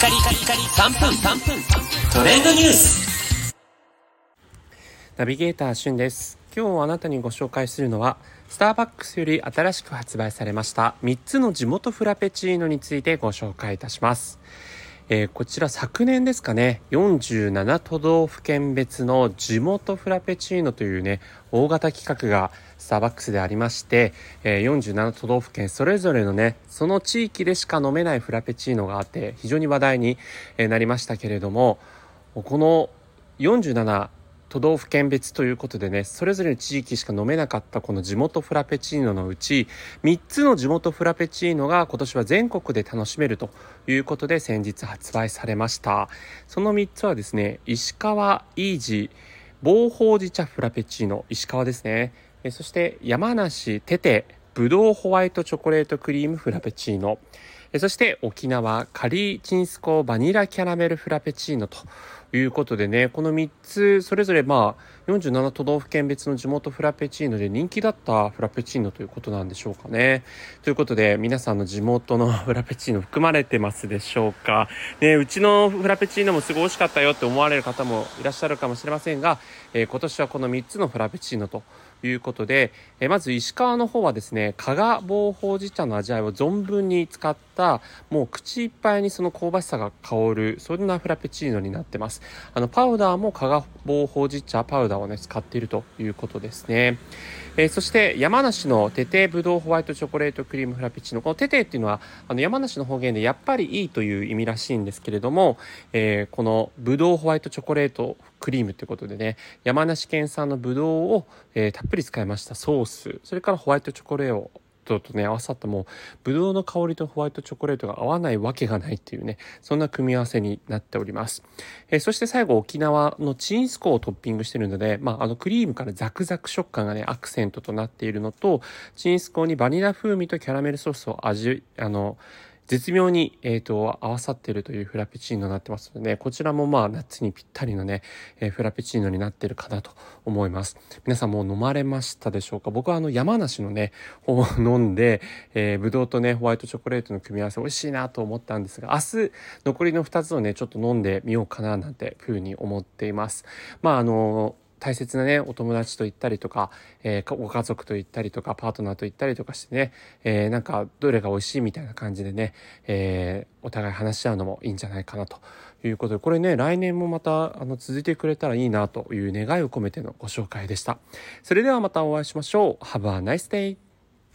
カリカリカリ3分3分。トレンドニュース。ナビゲーターしゅんです。今日あなたにご紹介するのはスターバックスより新しく発売されました3つの地元フラペチーノについてご紹介いたします。えー、こちら昨年ですかね、47都道府県別の地元フラペチーノというね、大型企画がスターバックスでありまして、えー、47都道府県それぞれのね、その地域でしか飲めないフラペチーノがあって、非常に話題になりましたけれども、この47都道府県別ということでねそれぞれの地域しか飲めなかったこの地元フラペチーノのうち3つの地元フラペチーノが今年は全国で楽しめるということで先日発売されました。その3つはですね石川イージー棒ほうじ茶フラペチーノ。石川ですね。そして山梨テテぶどうホワイトチョコレートクリームフラペチーノ。そして沖縄カリーチンスコバニラキャラメルフラペチーノということでね、この3つ、それぞれまあ、47都道府県別の地元フラペチーノで人気だったフラペチーノということなんでしょうかね。ということで、皆さんの地元のフラペチーノ含まれてますでしょうか。ね、うちのフラペチーノもすごい美味しかったよって思われる方もいらっしゃるかもしれませんが、えー、今年はこの3つのフラペチーノということで、えまず石川の方はですね、加賀棒ほうじ茶の味わいを存分に使った、もう口いっぱいにその香ばしさが香る、そんなフラペチーノになってます。あの、パウダーも加賀棒ほうじ茶パウダーをね、使っているということですね。えー、そして山梨のテテブドウホワイトチョコレートクリームフラペチーノ。このテテっていうのは、あの山梨の方言でやっぱりいいという意味らしいんですけれども、えー、このブドウホワイトチョコレートクリームということでね、山梨県産のブドウを、えー、たっぷり使いましたソース、それからホワイトチョコレートとね、合わさったもう、ブドウの香りとホワイトチョコレートが合わないわけがないっていうね、そんな組み合わせになっております。えー、そして最後、沖縄のチンスコをトッピングしてるので、まあ、あの、クリームからザクザク食感がね、アクセントとなっているのと、チンスコにバニラ風味とキャラメルソースを味、あの、絶妙に、えっ、ー、と、合わさってるというフラペチーノになってますので、こちらもまあ夏にぴったりのね、えー、フラペチーノになってるかなと思います。皆さんもう飲まれましたでしょうか？僕はあの山梨のね、方を飲んで、えー、ブドウとね、ホワイトチョコレートの組み合わせ美味しいなと思ったんですが、明日残りの2つをね、ちょっと飲んでみようかななんてふうに思っています。まああの大切なね、お友達と行ったりとか、えー、ご家族と行ったりとか、パートナーと行ったりとかしてね、えー、なんか、どれが美味しいみたいな感じでね、えー、お互い話し合うのもいいんじゃないかなということで、これね、来年もまた、あの、続いてくれたらいいなという願いを込めてのご紹介でした。それではまたお会いしましょう。Have a nice day!